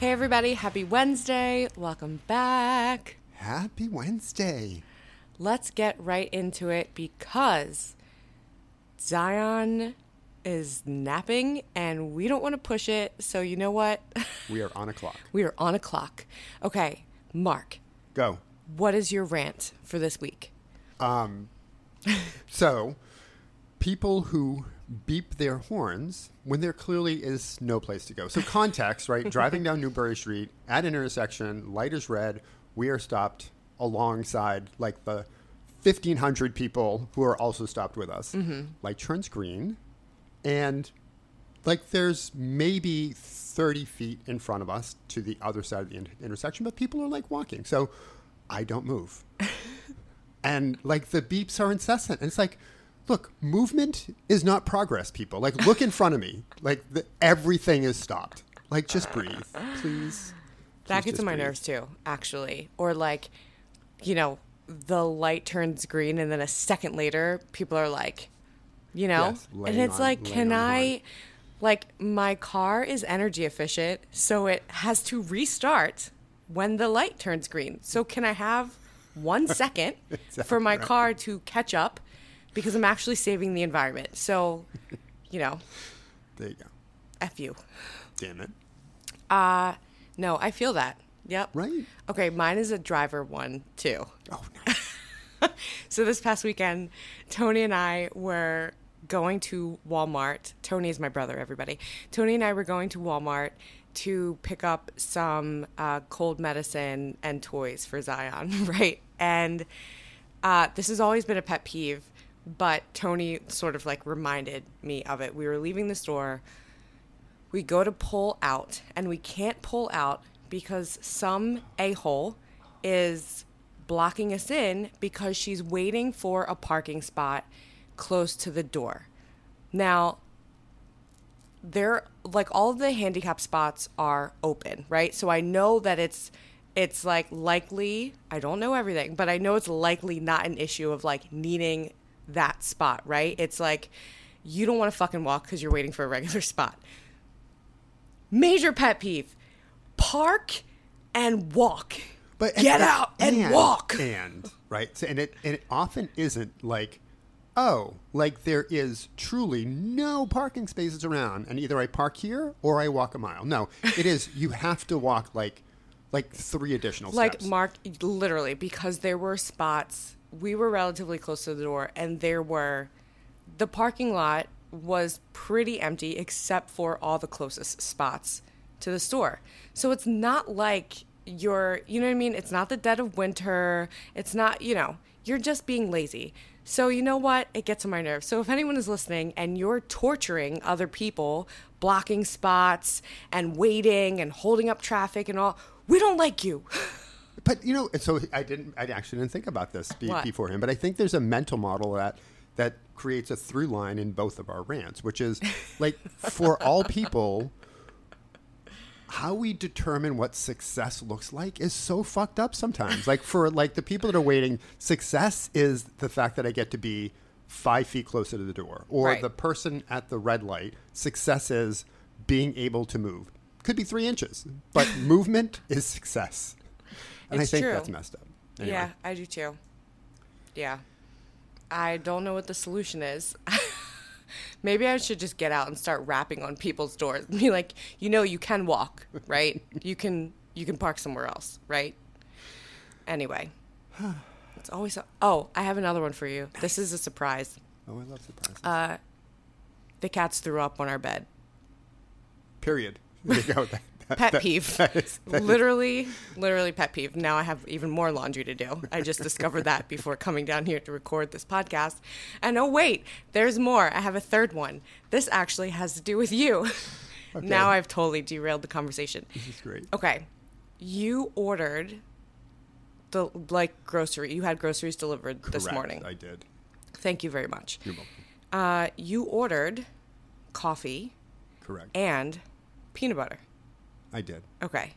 Hey, everybody. Happy Wednesday. Welcome back. Happy Wednesday. Let's get right into it because Zion is napping and we don't want to push it. So, you know what? We are on a clock. we are on a clock. Okay, Mark, Go. what is your rant for this week? Um, so, people who beep their horns when there clearly is no place to go. So, context, right? Driving down Newbury Street at an intersection, light is red. We are stopped alongside like the 1,500 people who are also stopped with us. Mm-hmm. Light turns green, and like there's maybe 30 feet in front of us to the other side of the inter- intersection, but people are like walking. So, I don't move and like the beeps are incessant. And it's like, look, movement is not progress, people. Like, look in front of me. Like, the, everything is stopped. Like, just breathe, please. That Please gets on my breathe. nerves too, actually. Or like, you know, the light turns green and then a second later people are like, you know? Yes, and it's on- like, can I like my car is energy efficient, so it has to restart when the light turns green. So can I have one second for my right. car to catch up because I'm actually saving the environment. So, you know, There you go. F you. Damn it. Uh no, I feel that. Yep. Right? Okay, mine is a driver one too. Oh, nice. So this past weekend, Tony and I were going to Walmart. Tony is my brother, everybody. Tony and I were going to Walmart to pick up some uh, cold medicine and toys for Zion, right? And uh, this has always been a pet peeve, but Tony sort of like reminded me of it. We were leaving the store. We go to pull out, and we can't pull out because some a hole is blocking us in because she's waiting for a parking spot close to the door. Now, there like all the handicap spots are open, right? So I know that it's it's like likely, I don't know everything, but I know it's likely not an issue of like needing that spot, right? It's like you don't want to fucking walk cuz you're waiting for a regular spot. Major pet peeve. Park and walk. But Get out and walk. And right, so, and it and it often isn't like, oh, like there is truly no parking spaces around, and either I park here or I walk a mile. No, it is you have to walk like, like three additional like steps. Like Mark, literally, because there were spots. We were relatively close to the door, and there were the parking lot was pretty empty except for all the closest spots to the store. So it's not like you're, you know what I mean? It's not the dead of winter. It's not, you know, you're just being lazy. So you know what? It gets on my nerves. So if anyone is listening and you're torturing other people, blocking spots and waiting and holding up traffic and all, we don't like you. But you know, so I didn't. I actually didn't think about this be, What? him. But I think there's a mental model that that creates a through line in both of our rants, which is like for all people, how we determine what success looks like is so fucked up sometimes. like for like the people that are waiting, success is the fact that I get to be five feet closer to the door, or Right. the person at the red light. Success is being able to move. Could be three inches, but movement is success. And It's I think true. that's messed up. Anyway. Yeah, I do too. Yeah. I don't know what the solution is. Maybe I should just get out and start rapping on people's doors. Be like, you know, you can walk, right? you can you can park somewhere else, right? Anyway, it's always. A- oh, I have another one for you. This is a surprise. Oh, I love surprises. Uh, The cats threw up on our bed. Period. There you go. That- that- Pet that- peeve. that is- that is- literally, literally pet peeve. Now I have even more laundry to do. I just discovered that before coming down here to record this podcast. And oh, wait, there's more. I have a third one. This actually has to do with you. Okay. Now I've totally derailed the conversation. This is great. Okay. You ordered the like grocery. You had groceries delivered this morning. I did. Thank you very much. You're welcome. Uh, you ordered coffee Correct. and peanut butter. I did. Okay.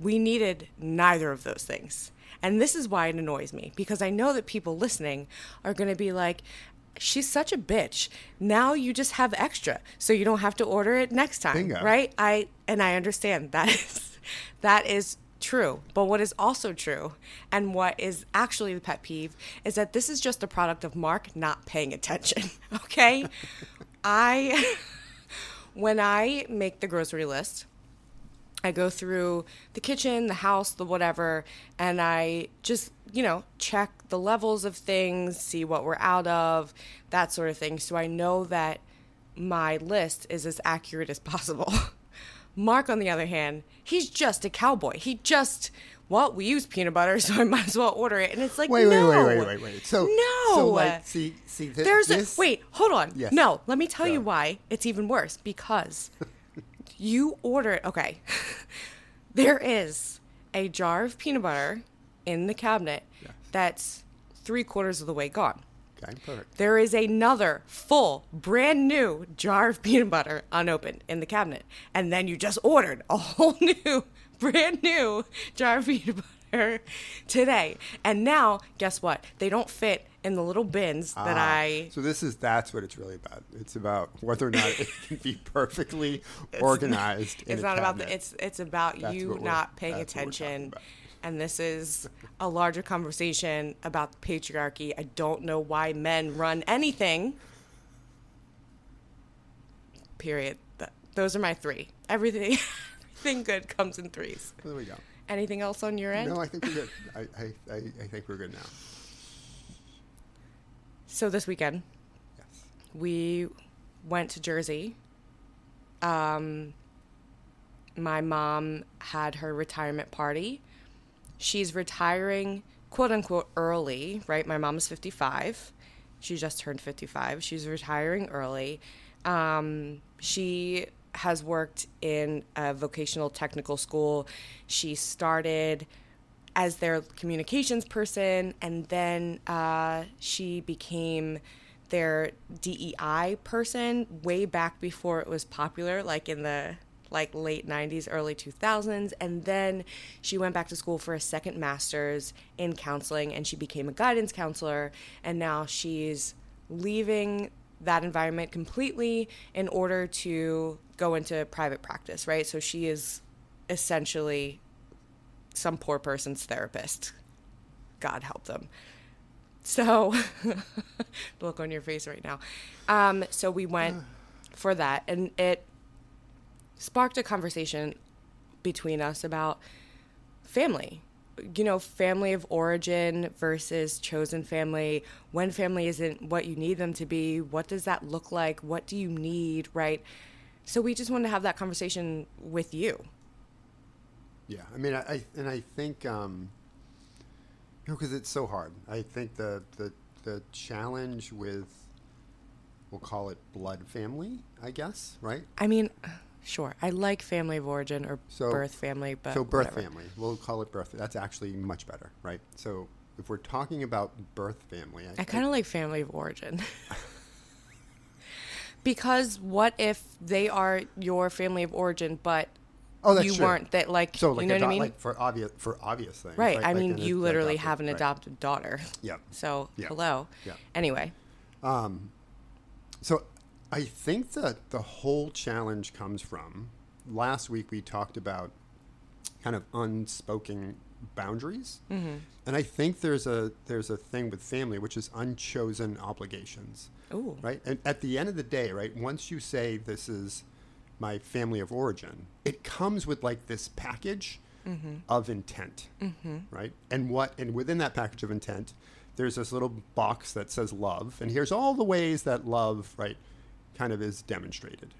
We needed neither of those things. And this is why it annoys me because I know that people listening are going to be like, she's such a bitch. Now you just have extra so you don't have to order it next time, Bingo. right? I and I understand that is that is true. But what is also true, and what is actually the pet peeve, is that this is just a product of Mark not paying attention. Okay? I, when I make the grocery list, I go through the kitchen, the house, the whatever, and I just, you know, check the levels of things, see what we're out of, that sort of thing. So I know that my list is as accurate as possible. Mark, on the other hand, he's just a cowboy. He just, well, we use peanut butter, so I might as well order it. And it's like, Wait, no. wait, wait, wait, wait, wait. So no. So like, see, see, thi- There's this. a wait, hold on. Yes. No, let me tell you why it's even worse. Because you order it. Okay, there is a jar of peanut butter in the cabinet that's three quarters of the way gone. Okay, perfect. There is another full, brand new jar of peanut butter unopened in the cabinet. And then you just ordered a whole new, brand new jar of peanut butter today. And now, guess what? They don't fit in the little bins that Ah, I. So this is that's what it's really about. It's about whether or not it can be perfectly organized. in It's not about the. It's it's about That's you not paying that's what we're talking attention. And this is a larger conversation about patriarchy. I don't know why men run anything. Period. Th- those are my three. Everything, everything good comes in threes. There we go. Anything else on your end? No, I think we're good. I, I, I, I think we're good now. So this weekend Yes. we went to Jersey. Um, my mom had her retirement party. She's retiring, quote unquote, early, right? My mom is 55. She just turned 55. She's retiring early. Um, she has worked in a vocational technical school. She started as their communications person, and then uh, she became their DEI person way back before it was popular, like in the like late 90s, early 2000s. And then she went back to school for a second master's in counseling, and she became a guidance counselor. And now she's leaving that environment completely in order to go into private practice, right? So she is essentially some poor person's therapist. God help them. So, look on your face right now. Um, so we went for that, and it sparked a conversation between us about family. You know, family of origin versus chosen family. When family isn't what you need them to be, what does that look like? What do you need, right? So we just wanted to have that conversation with you. Yeah, I mean, I, I and I think, um, you know, because it's so hard. I think the the the challenge with, we'll call it blood family, I guess, right? I mean, sure, I like family of origin or So- birth family, but so birth whatever. family, we'll call it birth. That's actually much better, right? So if we're talking about birth family, I, I kind of like family of origin. because what if they are your family of origin, but Oh, that's you true. weren't that like so like you know what I mean? like for obvious for obvious things, right. I Like mean, an you literally adopted- have an right. adopted daughter. Yeah. So Yeah. hello. Yeah. Anyway, Um, So I think that the whole challenge comes from last week we talked about kind of unspoken boundaries. Mm-hmm. And I think there's a there's a thing with family which is unchosen obligations. Ooh. Right? And at the end of the day, right, once you say this is my family of origin, it comes with like this package of intent. Right? And what and within that package of intent, there's this little box that says love, and here's all the ways that love, right, kind of is demonstrated.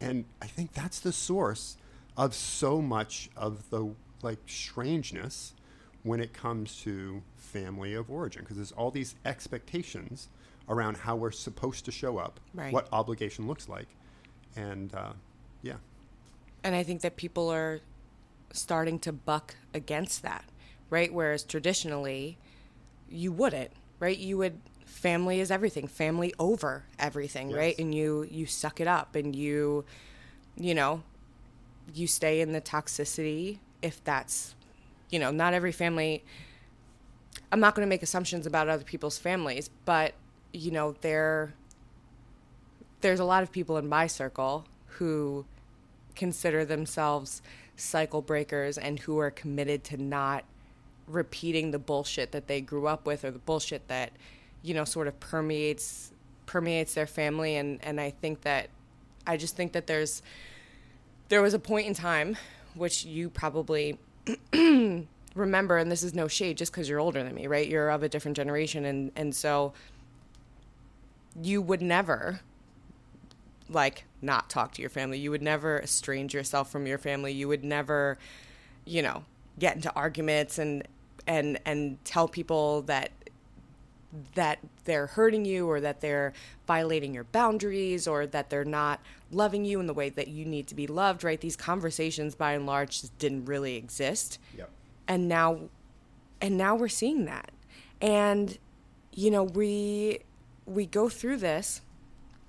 And I think that's the source of so much of the like strangeness when it comes to family of origin because there's all these expectations around how we're supposed to show up, Right. what obligation looks like, and uh, and I think that people are starting to buck against that, right? Whereas traditionally, you wouldn't, right? You would family is everything, family over everything, right? And you you suck it up and you you know, you stay in the toxicity if that's you know, not every family I'm not going to make assumptions about other people's families, but you know, there there's a lot of people in my circle who consider themselves cycle breakers and who are committed to not repeating the bullshit that they grew up with or the bullshit that you know sort of permeates permeates their family. And and I think that I just think that there's there was a point in time which you probably remember and this is no shade just because you're older than me right? You're of a different generation. And and so you would never like not talk to your family. You would never estrange yourself from your family. You would never you know get into arguments and and and tell people that that they're hurting you or that they're violating your boundaries or that they're not loving you in the way that you need to be loved right? These conversations by and large just didn't really exist. Yep. and now and now we're seeing that. And you know we we go through this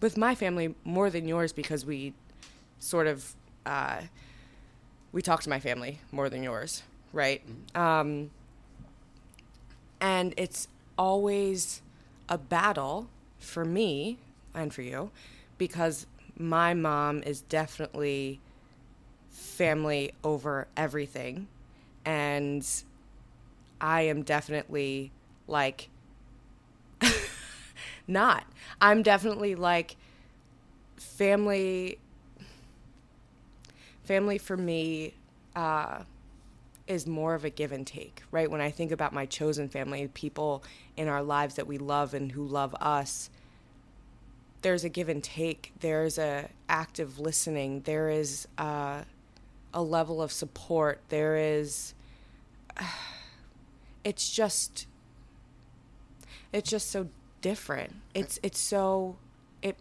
with my family more than yours because we sort of uh, we talk to my family more than yours right? Um, and it's always a battle for me and for you because my mom is definitely family over everything. And I am definitely like not. I'm definitely like family family for me uh, is more of a give and take, right? When I think about my chosen family, people in our lives that we love and who love us, there's a give and take. There's a active listening. There is uh, a level of support. There is. it's just. It's just so different. It's it's so it.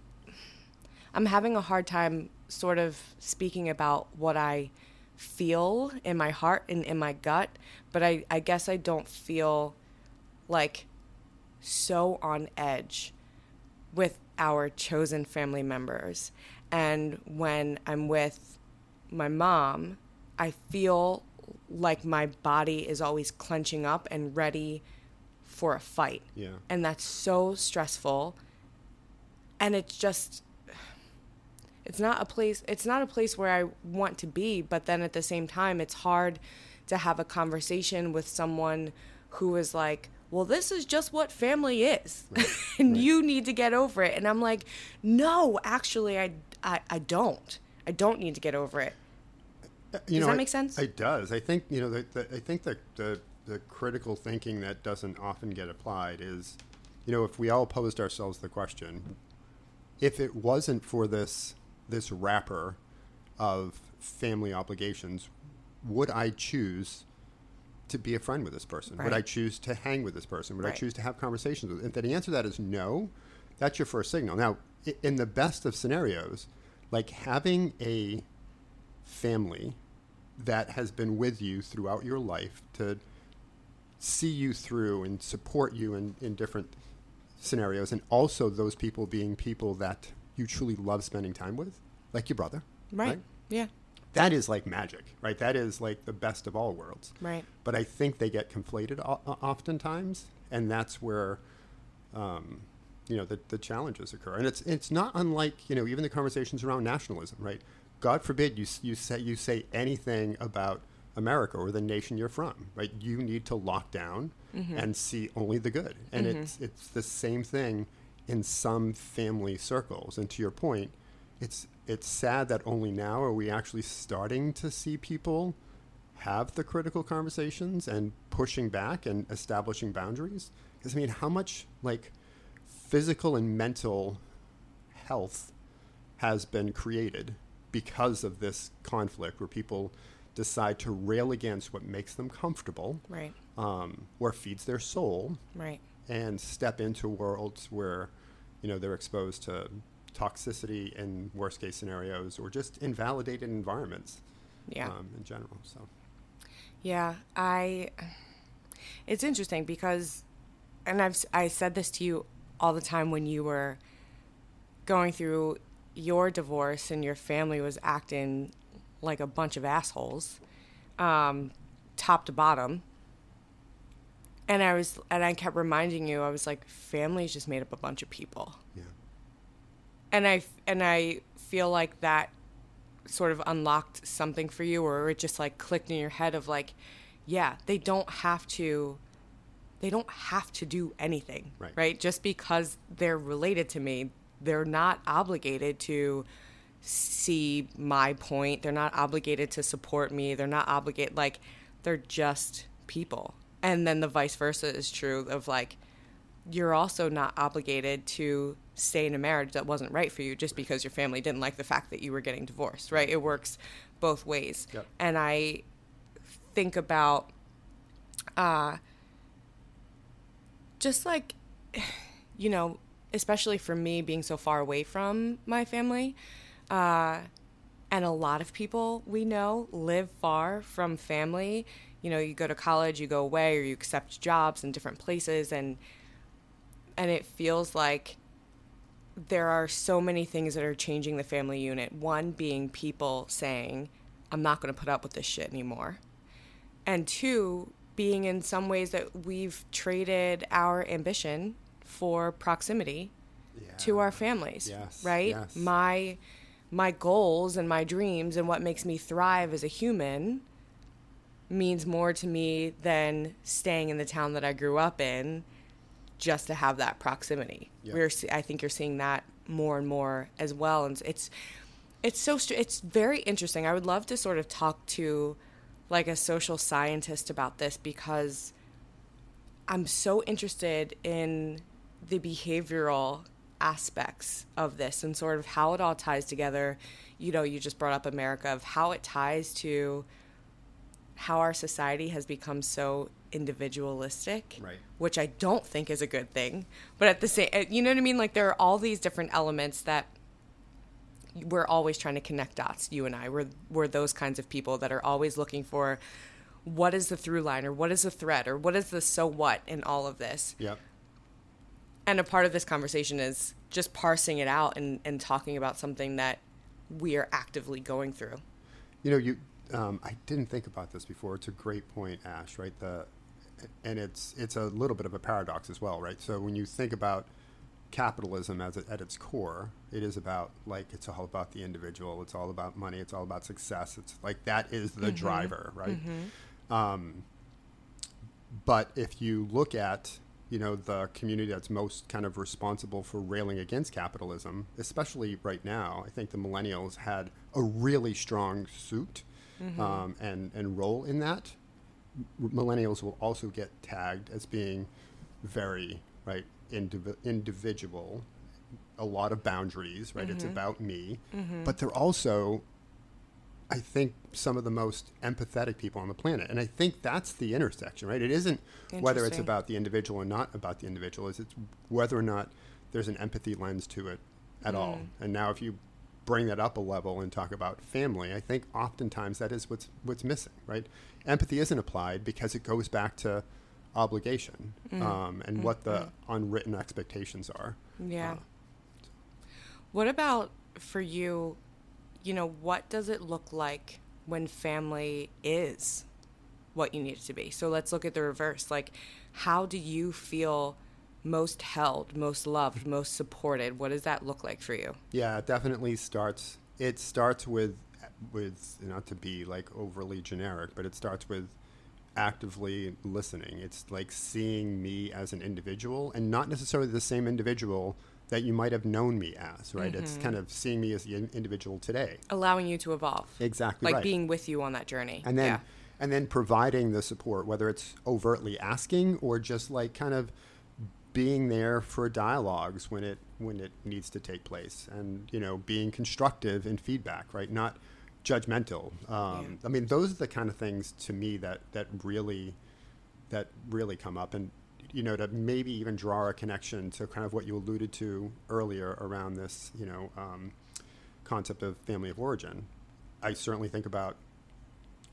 I'm having a hard time sort of speaking about what I feel in my heart and in my gut, but I, I guess I don't feel like so on edge with our chosen family members. And when I'm with my mom, I feel like my body is always clenching up and ready for a fight. Yeah. And that's so stressful. And it's just it's not a place it's not a place where I want to be, but then at the same time it's hard to have a conversation with someone who is like, "Well, this is just what family is." and Right. you need to get over it. And I'm like, "No, actually I I, I don't. I don't need to get over it." Uh, you Does know, that make sense? It does. I think you know. The, the, I think that the the critical thinking that doesn't often get applied is, you know, if we all posed ourselves the question, if it wasn't for this this wrapper of family obligations, would I choose to be a friend with this person? Would I choose to hang with this person? Would I choose to have conversations with? If the answer to that is no, that's your first signal. Now, in the best of scenarios, like having a family that has been with you throughout your life to see you through and support you in, in different scenarios, and also those people being people that you truly love spending time with, like your brother. Right. Yeah. That is like magic, right? That is like the best of all worlds. Right. But I think they get conflated o- oftentimes, and that's where, um, you know, the, the challenges occur. And it's it's not unlike you know even the conversations around nationalism, right? God forbid you you say you say anything about America or the nation you're from, right? You need to lock down mm-hmm. and see only the good, and mm-hmm. it's it's the same thing in some family circles. And to your point, it's it's sad that only now are we actually starting to see people have the critical conversations and pushing back and establishing boundaries. Because I mean, how much like physical and mental health has been created because of this conflict, where people decide to rail against what makes them comfortable Right. um, or feeds their soul, Right. and step into worlds where you know they're exposed to toxicity in worst case scenarios or just invalidated environments Yeah. um, in general. So. Yeah, I. It's interesting because, and I've I said this to you all the time when you were going through your divorce and your family was acting like a bunch of assholes, um, top to bottom. And I was, and I kept reminding you, I was like, family's just made up a bunch of people Yeah. and I and I feel like that sort of unlocked something for you or it just like clicked in your head of like yeah they don't have to they don't have to do anything Right. right just because they're related to me they're not obligated to see my point they're not obligated to support me they're not obligated like they're just people and then the vice versa is true of like you're also not obligated to stay in a marriage that wasn't right for you just because your family didn't like the fact that you were getting divorced, right? It works both ways. Yep. And I think about uh just like you know, especially for me being so far away from my family, uh and a lot of people we know live far from family. You know, you go to college, you go away, or you accept jobs in different places, and and it feels like there are so many things that are changing the family unit. One being people saying, "I'm not going to put up with this shit anymore," and two being in some ways that we've traded our ambition for proximity to our families Yes, right yes. my my goals and my dreams and what makes me thrive as a human means more to me than staying in the town that I grew up in just to have that proximity. Yep. We're I think you're seeing that more and more as well and it's it's so it's very interesting. I would love to sort of talk to like a social scientist about this because I'm so interested in the behavioral aspects of this and sort of how it all ties together. You know, you just brought up America of how it ties to how our society has become so individualistic, Right. which I don't think is a good thing. But at the same, uh, you know what I mean? Like there are all these different elements that we're always trying to connect dots. You and I, we're we're those kinds of people that are always looking for what is the through line or what is the thread or what is the so what in all of this. Yep. And a part of this conversation is just parsing it out and, and talking about something that we are actively going through. You know, you. Um, I didn't think about this before. It's a great point, Ash. Right. The, and it's it's a little bit of a paradox as well, right? So when you think about capitalism as it, at its core, it is about like it's all about the individual. It's all about money. It's all about success. It's like that is the driver, right? Um, but if you look at you know the community that's most kind of responsible for railing against capitalism, especially right now, I think the millennials had a really strong suit mm-hmm. um, and and role in that. Millennials will also get tagged as being very right indiv- individual, a lot of boundaries, right? It's mm-hmm. about me, mm-hmm. but they're also I think some of the most empathetic people on the planet. And I think that's the intersection, right? It isn't whether it's about the individual or not about the individual, is it's whether or not there's an empathy lens to it at all. And now if you bring that up a level and talk about family, I think oftentimes that is what's what's missing, right? Empathy isn't applied because it goes back to obligation um, and what the unwritten expectations are. Yeah. Uh, What about for you? You know, what does it look like when family is what you need it to be? So let's look at the reverse. Like, how do you feel most held, most loved, most supported? What does that look like for you? Yeah, it definitely starts. It starts with with not to be like overly generic, but it starts with actively listening. It's like seeing me as an individual and not necessarily the same individual that you might have known me as, right? It's kind of seeing me as the individual today. Allowing you to evolve. Exactly Like right. being with you on that journey. and then yeah. and then providing the support, whether it's overtly asking or just like kind of being there for dialogues when it when it needs to take place, and you know being constructive in feedback, right? Not judgmental. Um, I mean, those are the kind of things to me that that really that really come up, and you know to maybe even draw a connection to kind of what you alluded to earlier around this, you know, um, concept of family of origin. I certainly think about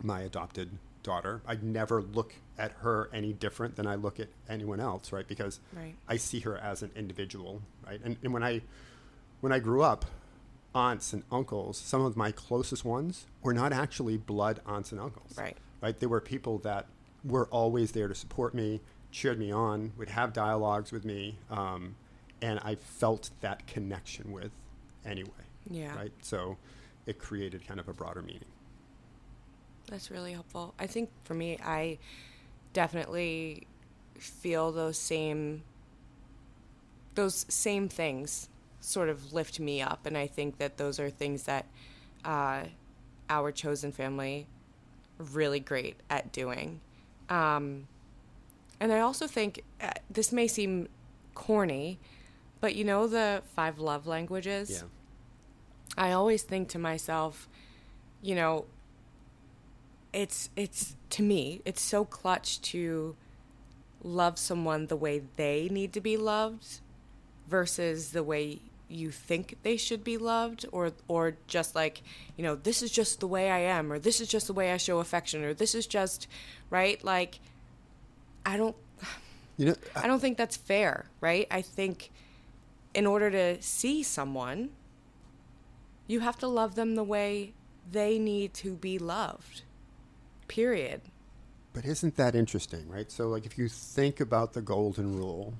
my adopted daughter. I never look at her any different than I look at anyone else, right? Because Right. I see her as an individual, right? And, and when I when I grew up, aunts and uncles, some of my closest ones were not actually blood aunts and uncles. Right. Right? They were people that were always there to support me, cheered me on, would have dialogues with me, um, and I felt that connection with anyway Yeah. right? So it created kind of a broader meaning. That's really helpful. I think for me, I definitely feel those same those same things sort of lift me up, and I think that those are things that uh, our chosen family really great at doing. Um, and I also think uh, this may seem corny, but you know the five love languages. Yeah. I always think to myself, you know, it's it's to me, it's so clutch to love someone the way they need to be loved versus the way you think they should be loved or or just like, you know, this is just the way I am or this is just the way I show affection or this is just right? Like I don't You know, I don't think that's fair, right? I think in order to see someone, you have to love them the way they need to be loved. Period. But isn't that interesting, right? So, like, if you think about the golden rule,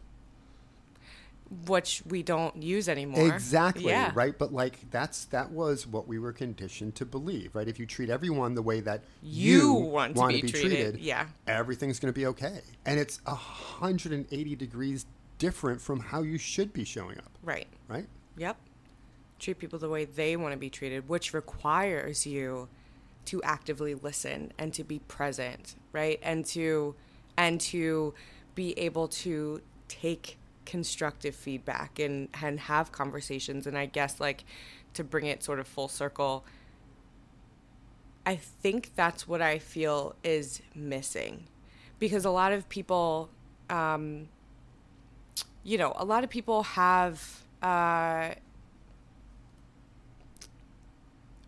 Which we don't use anymore. exactly, Yeah. right? But like, that's that was what we were conditioned to believe, right? If you treat everyone the way that You want to be treated, treated, yeah. everything's going to be okay, and it's hundred and eighty degrees different from how you should be showing up, Right. right? Yep. Treat people the way they want to be treated, which requires you to actively listen and to be present, right? And to and to be able to take constructive feedback and and have conversations. And I guess like to bring it sort of full circle I think that's what I feel is missing. Because a lot of people um you know, a lot of people have uh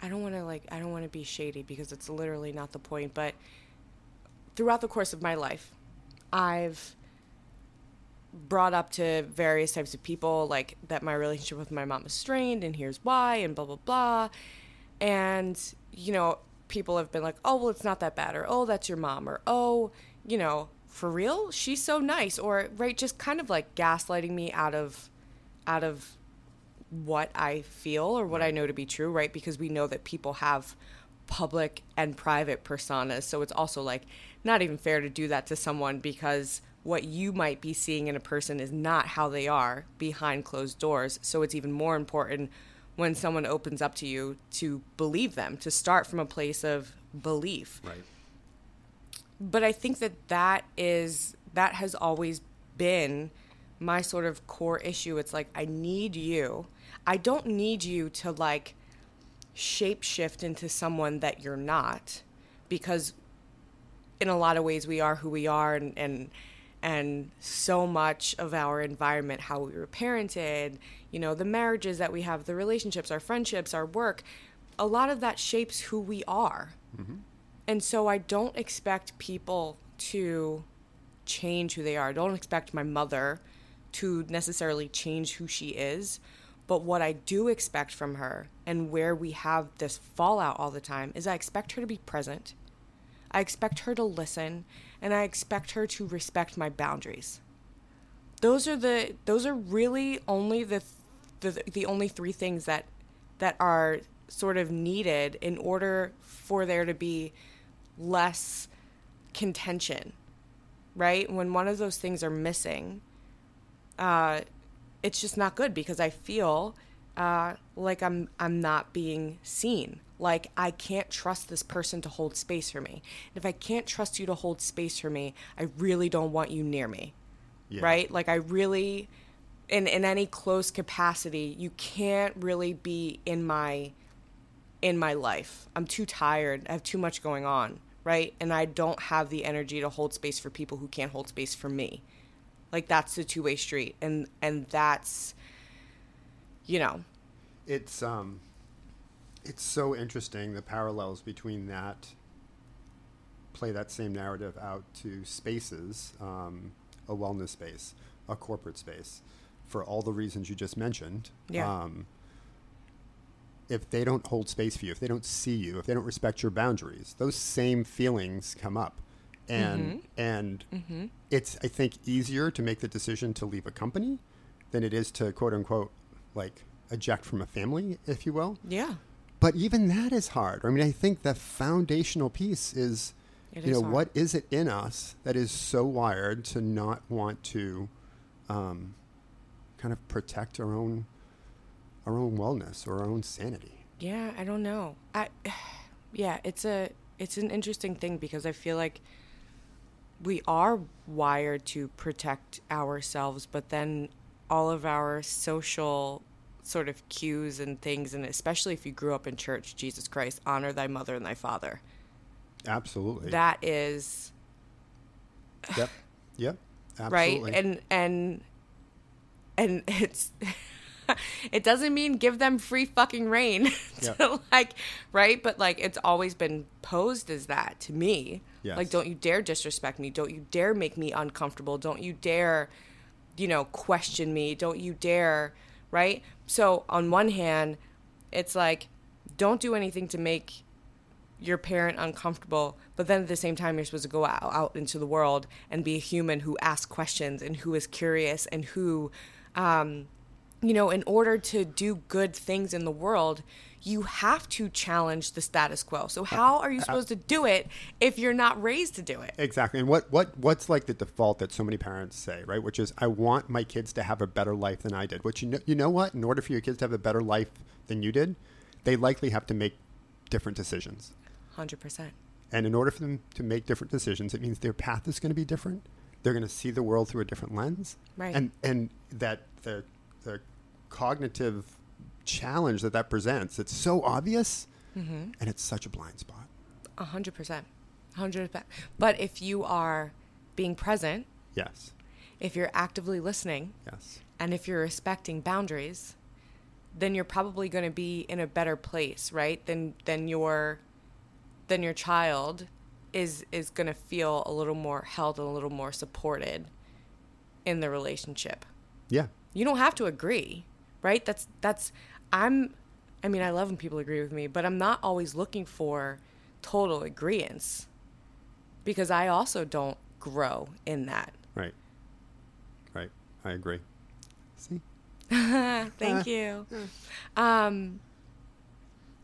I don't want to like I don't want to be shady because it's literally not the point, but throughout the course of my life, I've brought up to various types of people like that my relationship with my mom is strained and here's why and blah blah blah. And you know, people have been like, "Oh, well it's not that bad," or "Oh, that's your mom," or "Oh, you know, for real? She's so nice," or right just kind of like gaslighting me out of out of what I feel or what I know to be true, right? Because we know that people have public and private personas. So it's also like not even fair to do that to someone because what you might be seeing in a person is not how they are behind closed doors. So it's even more important when someone opens up to you to believe them, to start from a place of belief Right. but I think that that is that has always been my sort of core issue. It's like I need you. I don't need you to like shape shift into someone that you're not because in a lot of ways we are who we are and and and so much of our environment how we were parented you know the marriages that we have the relationships our friendships our work a lot of that shapes who we are mm-hmm. and so I don't expect people to change who they are. I don't expect my mother to necessarily change who she is. But what I do expect from her and where we have this fallout all the time is I expect her to be present. I expect her to listen and I expect her to respect my boundaries. Those are the those are really only the the, the only three things that that are sort of needed in order for there to be less contention, right? When one of those things are missing, uh, it's just not good because I feel uh, like I'm I'm not being seen. Like I can't trust this person to hold space for me. And if I can't trust you to hold space for me, I really don't want you near me. Yeah. Right? Like I really in in any close capacity, you can't really be in my in my life. I'm too tired. I have too much going on, right? And I don't have the energy to hold space for people who can't hold space for me. Like that's the two-way street and and that's you know, It's um, it's so interesting the parallels between that. Play that same narrative out to spaces, um, a wellness space, a corporate space, for all the reasons you just mentioned. Yeah. Um, if they don't hold space for you, if they don't see you, if they don't respect your boundaries, those same feelings come up. And and it's I think easier to make the decision to leave a company than it is to quote unquote like eject from a family, if you will. yeah. But even that is hard. I mean, I think the foundational piece is, It you is know, hard. what is it in us that is so wired to not want to, um, kind of protect our own, our own wellness or our own sanity. Yeah, I don't know. I yeah, it's a it's an interesting thing because I feel like we are wired to protect ourselves, but then all of our social sort of cues and things and especially if you grew up in church, Jesus Christ, honor thy mother and thy father. Absolutely. That is yep. Yep. right and and and it's it doesn't mean give them free fucking rein to Yeah. like right but like it's always been posed as that to me Yes. like don't you dare disrespect me don't you dare make me uncomfortable don't you dare you know question me don't you dare right? So on one hand it's like don't do anything to make your parent uncomfortable, but then at the same time, you're supposed to go out, out into the world and be a human who asks questions and who is curious and who, um, you know, in order to do good things in the world, you have to challenge the status quo. So, uh, how are you uh, supposed to do it if you're not raised to do it? Exactly. And what, what what's like the default that so many parents say, right? Which is I want my kids to have a better life than I did. Which you know you know what? In order for your kids to have a better life than you did, they likely have to make different decisions. 100%. And in order for them to make different decisions, it means their path is going to be different. They're going to see the world through a different lens. Right. And and that the the cognitive challenge that that presents, it's so obvious Mm-hmm. and it's such a blind spot. A hundred percent, hundred percent. But if you are being present, Yes. if you're actively listening, Yes. and if you're respecting boundaries, then you're probably going to be in a better place, right? Than than your than your child is is going to feel a little more held and a little more supported in the relationship. Yeah. You don't have to agree, right? That's that's I'm I mean, I love when people agree with me, but I'm not always looking for total agreeance because I also don't grow in that. Right. Right. I agree. See? Thank you. Um,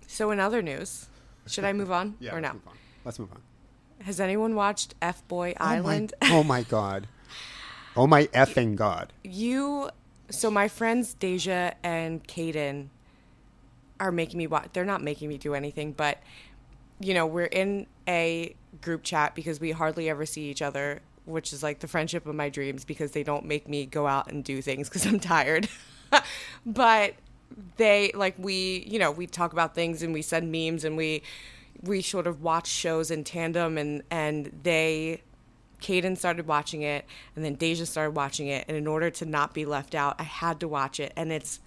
so in other news, should I move on Yeah. or let's? Move on. Let's move on. Has anyone watched F Boy Oh my- Island? Oh my, god. Oh my effing god. you, so my friends Deja and Kaden are making me watch. They're not making me do anything, but you know, we're in a group chat because we hardly ever see each other, which is like the friendship of my dreams because they don't make me go out and do things because I'm tired. but they like we, you know, we talk about things and we send memes and we we sort of watch shows in tandem and and they Caden started watching it and then Deja started watching it and in order to not be left out, I had to watch it and it's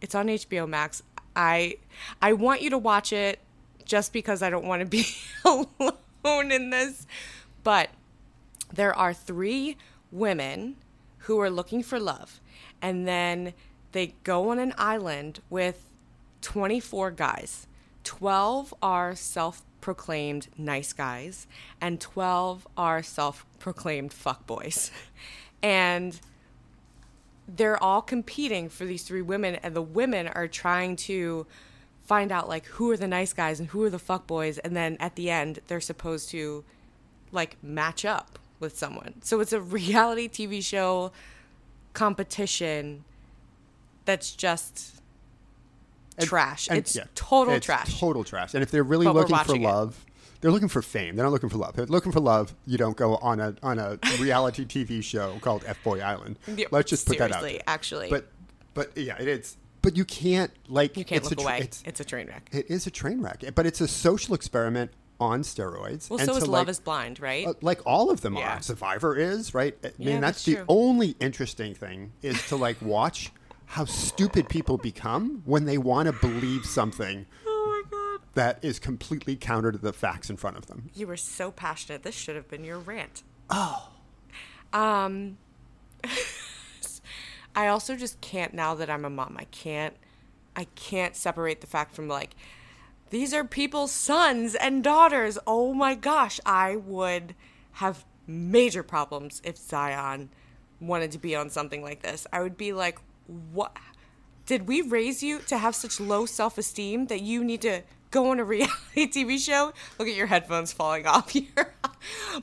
it's on HBO Max. I I want you to watch it just because I don't want to be alone in this. But there are three women who are looking for love and then they go on an island with 24 guys. 12 are self-proclaimed nice guys and 12 are self-proclaimed fuckboys. And they're all competing for these three women and the women are trying to find out like who are the nice guys and who are the fuck boys and then at the end they're supposed to like match up with someone so it's a reality tv show competition that's just trash And- it's yeah, total it's trash Total trash. And if they're really But looking for watching it. love, they're looking for fame. They're not looking for love. If They're looking for love. You don't go on a on a reality TV show called F Boy Island. Yeah, Let's just put that out. seriously, there. actually. But but yeah, it is. But you can't like you can't it's look a tra- away It's, it's a train wreck it is a train wreck, but it's a social experiment on steroids. well and so is like, love is blind right uh, like all of them Yeah. are. Survivor is right. I mean, Yeah, that's, that's the only interesting thing is to like watch how stupid people become when they want to believe something oh my god that is completely counter to the facts in front of them. You were so passionate. This should have been your rant. Oh. Um I also just can't now that I'm a mom. I can't I can't separate the fact from like these are people's sons and daughters. Oh my gosh, I would have major problems if Zion wanted to be on something like this. I would be like, "What? did we raise you to have such low self esteem that you need to go on a reality TV show? Look at your headphones falling off here.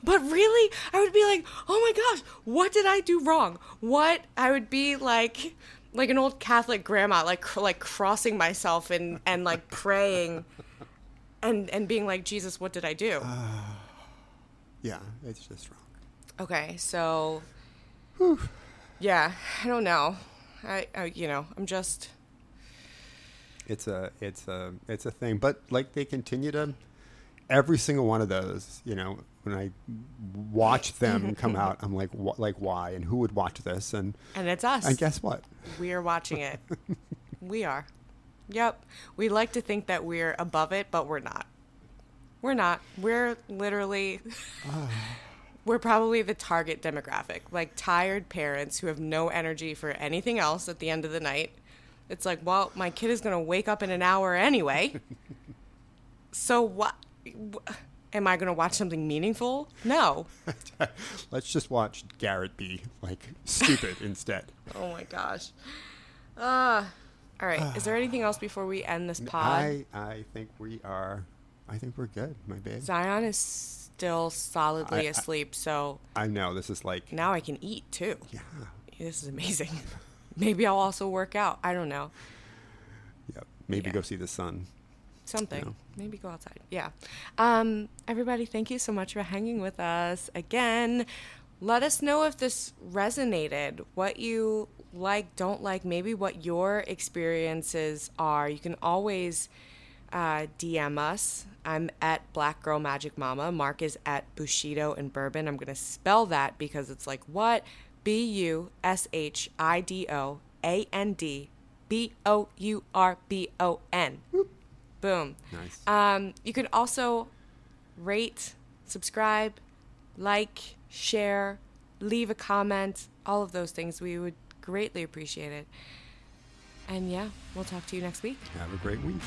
but really, I would be like, oh my gosh, what did I do wrong? What I would be like, like an old Catholic grandma, like like crossing myself and and like praying, and and being like, Jesus, what did I do? Uh, yeah, it's just wrong. Okay, so yeah, I don't know. I, I you know, I'm just It's a it's a it's a thing, but like they continue to every single one of those. You know, when I watch them come out, I'm like, wh- like why and who would watch this? And and it's us. and guess what? We are watching it. we are. Yep. We like to think that we're above it, but we're not. We're not. We're literally ah. We're probably the target demographic. Like tired parents who have no energy for anything else at the end of the night. It's like, well, my kid is going to wake up in an hour anyway. so what wh- am I going to watch something meaningful? No. Let's just watch Garrett be like stupid instead. Oh my gosh. Uh, all right. Is there anything else before we end this pod? I I think we are. I think we're good, my babe. Zion is still solidly I- asleep, so I know this is like now I can eat too. yeah, This is amazing. Maybe I'll also work out. I don't know. yeah. Maybe Yeah. go see the sun. Something. Yeah. Maybe go outside. Yeah. Um, everybody, thank you so much for hanging with us again. Let us know if this resonated, what you like, don't like, maybe what your experiences are. You can always uh, DM us. I'm at Black Girl Magic Mama. Mark is at Bushido and Bourbon. I'm going to spell that because it's like what? B U S H I D O A N D B O U R B O N. Boom. Nice. Um, you can also rate, subscribe, like, share, leave a comment, all of those things. We would greatly appreciate it. And yeah, we'll talk to you next week. Have a great week.